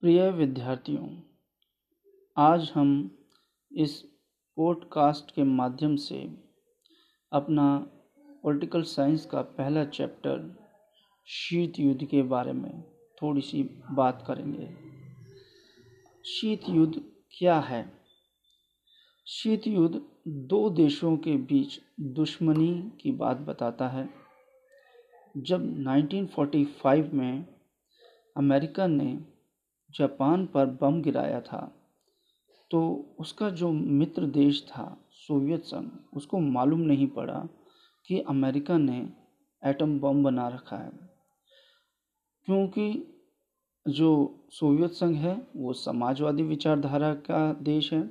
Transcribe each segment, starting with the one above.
प्रिय विद्यार्थियों, आज हम इस पॉडकास्ट के माध्यम से अपना पॉलिटिकल साइंस का पहला चैप्टर शीत युद्ध के बारे में थोड़ी सी बात करेंगे। शीत युद्ध क्या है? शीत युद्ध दो देशों के बीच दुश्मनी की बात बताता है। जब 1945 में अमेरिका ने जापान पर बम गिराया था। तो उसका जो मित्र देश था, सोवियत संघ, उसको मालूम नहीं पड़ा कि अमेरिका ने एटम बम बना रखा है। क्योंकि जो सोवियत संघ है, वो समाजवादी विचारधारा का देश है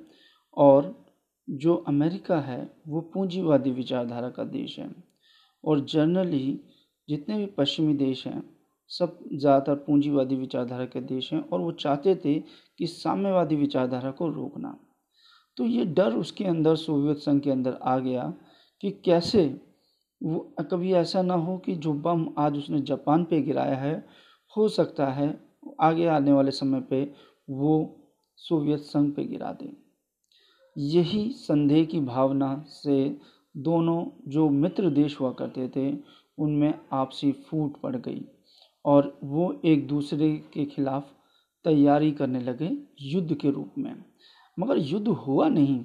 और जो अमेरिका है, वो पूंजीवादी विचारधारा का देश है। और जनरली जितने भी पश्चिमी देश हैं सब ज़्यादातर पूंजीवादी विचारधारा के देश हैं और वो चाहते थे कि साम्यवादी विचारधारा को रोकना। तो ये डर उसके अंदर, सोवियत संघ के अंदर आ गया कि कैसे वो, कभी ऐसा ना हो कि जो बम आज उसने जापान पे गिराया है, हो सकता है आगे आने वाले समय पे वो सोवियत संघ पे गिरा दे। यही संदेह की भावना से दोनों जो मित्र देश हुआ करते थे, उनमें आपसी फूट पड़ गई। और वो एक दूसरे के खिलाफ तैयारी करने लगे युद्ध के रूप में। मगर युद्ध हुआ नहीं,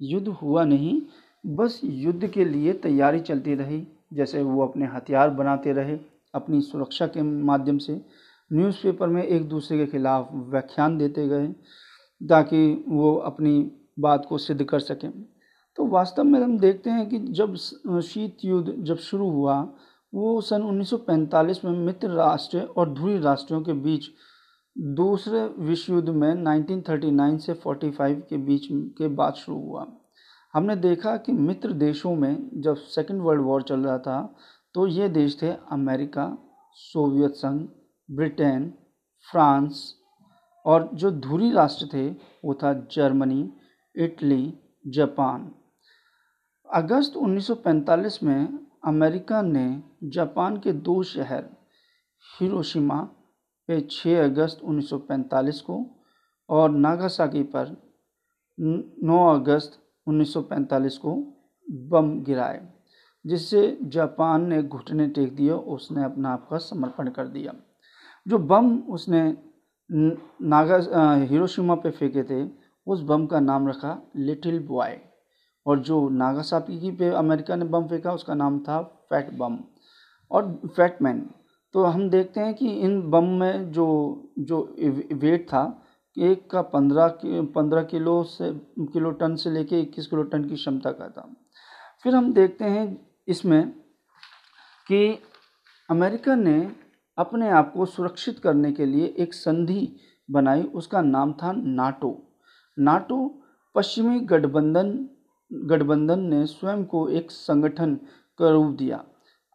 युद्ध हुआ नहीं, बस युद्ध के लिए तैयारी चलती रही, जैसे वो अपने हथियार बनाते रहे, अपनी सुरक्षा के माध्यम से। न्यूज़पेपर में एक दूसरे के खिलाफ व्याख्यान देते गए, ताकि वो अपनी बात को सिद्ध कर सकें। तो वास्तव में हम देखते हैं कि जब शीत युद्ध जब शुरू हुआ वो सन 1945 में मित्र राष्ट्र और ध्रुवी राष्ट्रों के बीच दूसरे विश्व युद्ध में 1939 से 45 के बीच के बाद शुरू हुआ। हमने देखा कि मित्र देशों में जब सेकेंड वर्ल्ड वॉर चल रहा था तो ये देश थे अमेरिका, सोवियत संघ, ब्रिटेन, फ्रांस और जो धुरी राष्ट्र थे, वो था जर्मनी, इटली, जापान। अगस्त 1945 में अमेरिका ने जापान के दो शहर, हिरोशिमा पे 6 अगस्त 1945 को और नागासाकी पर 9 अगस्त 1945 को बम गिराए, जिससे जापान ने घुटने टेक दिया उसने अपना आप का समर्पण कर दिया। जो बम उसने नागा हिरोशिमा पे फेंके थे, उस बम का नाम रखा लिटिल बॉय। और जो नागासाकी पे अमेरिका ने बम फेंका, उसका नाम था फैट बम और फैट मैन। तो हम देखते हैं कि इन बम में जो जो वेट था, एक का पंद्रह पंद्रह किलो से, किलो टन से लेके इक्कीस किलो टन की क्षमता का था। फिर हम देखते हैं इसमें कि अमेरिका ने अपने आप को सुरक्षित करने के लिए एक संधि बनाई, उसका नाम था नाटो। नाटो पश्चिमी गठबंधन गठबंधन ने स्वयं को एक संगठन का रूप दिया।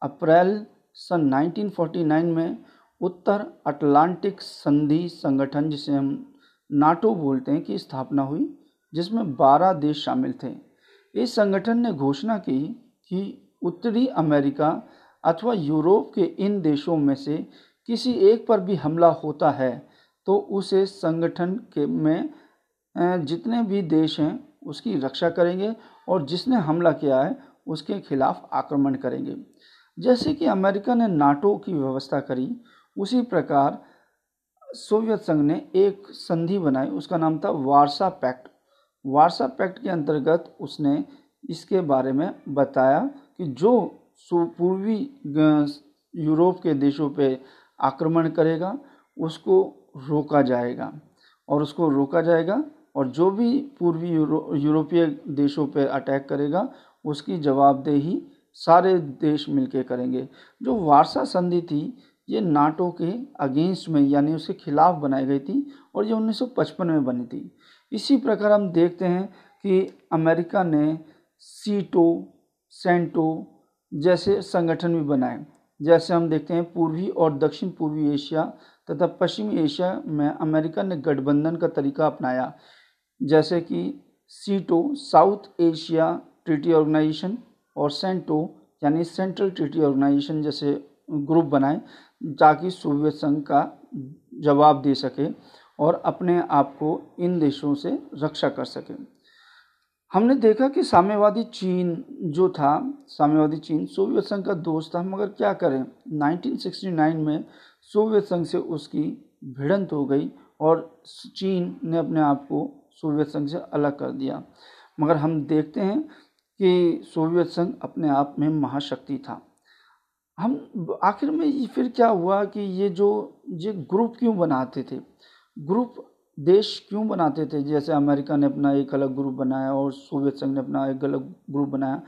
अप्रैल सन 1949 में उत्तर अटलांटिक संधि संगठन, जिसे हम नाटो बोलते हैं, की स्थापना हुई, जिसमें 12 देश शामिल थे। इस संगठन ने घोषणा की कि उत्तरी अमेरिका अथवा यूरोप के इन देशों में से किसी एक पर भी हमला होता है तो उसे संगठन के में जितने भी देश हैं उसकी रक्षा करेंगे और जिसने हमला किया है, उसके खिलाफ आक्रमण करेंगे। जैसे कि अमेरिका ने नाटो की व्यवस्था करी, उसी प्रकार सोवियत संघ ने एक संधि बनाई, उसका नाम था वारसा पैक्ट। वारसा पैक्ट के अंतर्गत उसने इसके बारे में बताया कि जो पूर्वी यूरोप के देशों पे आक्रमण करेगा, उसको रोका जाएगा और उसको रोका जाएगा और जो भी पूर्वी यूरो, यूरोपीय देशों पर अटैक करेगा उसकी जवाबदेही सारे देश मिलके करेंगे। जो वारसा संधि थी ये नाटो के अगेंस्ट में यानी उसके खिलाफ बनाई गई थी और ये 1955 में बनी थी। इसी प्रकार हम देखते हैं कि अमेरिका ने सीटो सेंटो जैसे संगठन भी बनाए। जैसे हम देखते हैं पूर्वी और दक्षिण पूर्वी एशिया तथा पश्चिमी एशिया में अमेरिका ने गठबंधन का तरीका अपनाया। जैसे कि SEATO South Asia Treaty Organization और सेंटो यानी सेंट्रल ट्रीटी ऑर्गेनाइजेशन जैसे ग्रुप बनाए, ताकि सोवियत संघ का जवाब दे सके और अपने आप को इन देशों से रक्षा कर सकें। हमने देखा कि साम्यवादी चीन जो था, साम्यवादी चीन सोवियत संघ का दोस्त था, मगर क्या करें? 1969 में सोवियत संघ से उसकी भिड़ंत हो गई और चीन ने अपने आप को सोवियत संघ से अलग कर दिया। मगर हम देखते हैं कि सोवियत संघ अपने आप में महाशक्ति था। हम आखिर में ये फिर क्या हुआ कि ये जो, ये ग्रुप क्यों बनाते थे? ग्रुप देश क्यों बनाते थे? जैसे अमेरिका ने अपना एक अलग ग्रुप बनाया और सोवियत संघ ने अपना एक अलग ग्रुप बनाया।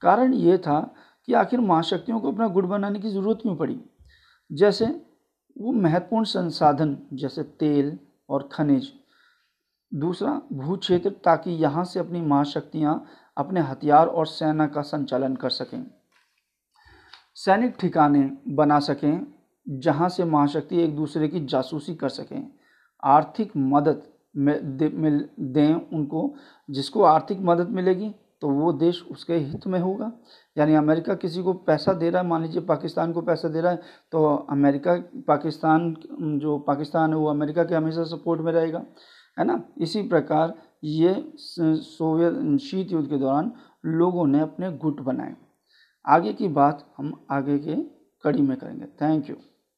कारण ये था कि आखिर महाशक्तियों को अपना गुट बनाने की ज़रूरत क्यों पड़ी? जैसे वो महत्वपूर्ण संसाधन, जैसे तेल और खनिज दूसरा भू क्षेत्र ताकि यहाँ से अपनी महाशक्तियाँ अपने हथियार और सेना का संचालन कर सकें। सैनिक ठिकाने बना सकें, जहाँ से महाशक्ति एक दूसरे की जासूसी कर सकें। आर्थिक मदद मिल, दें उनको, जिसको आर्थिक मदद मिलेगी तो वो देश उसके हित में होगा। यानी अमेरिका किसी को पैसा दे रहा है, मान लीजिए पाकिस्तान को पैसा दे रहा है तो अमेरिका, पाकिस्तान, जो पाकिस्तान है, वो अमेरिका के हमेशा सपोर्ट में रहेगा। है ना? इसी प्रकार ये सोवियत, शीत युद्ध के दौरान लोगों ने अपने गुट बनाए। आगे की बात हम आगे के कड़ी में करेंगे। Thank you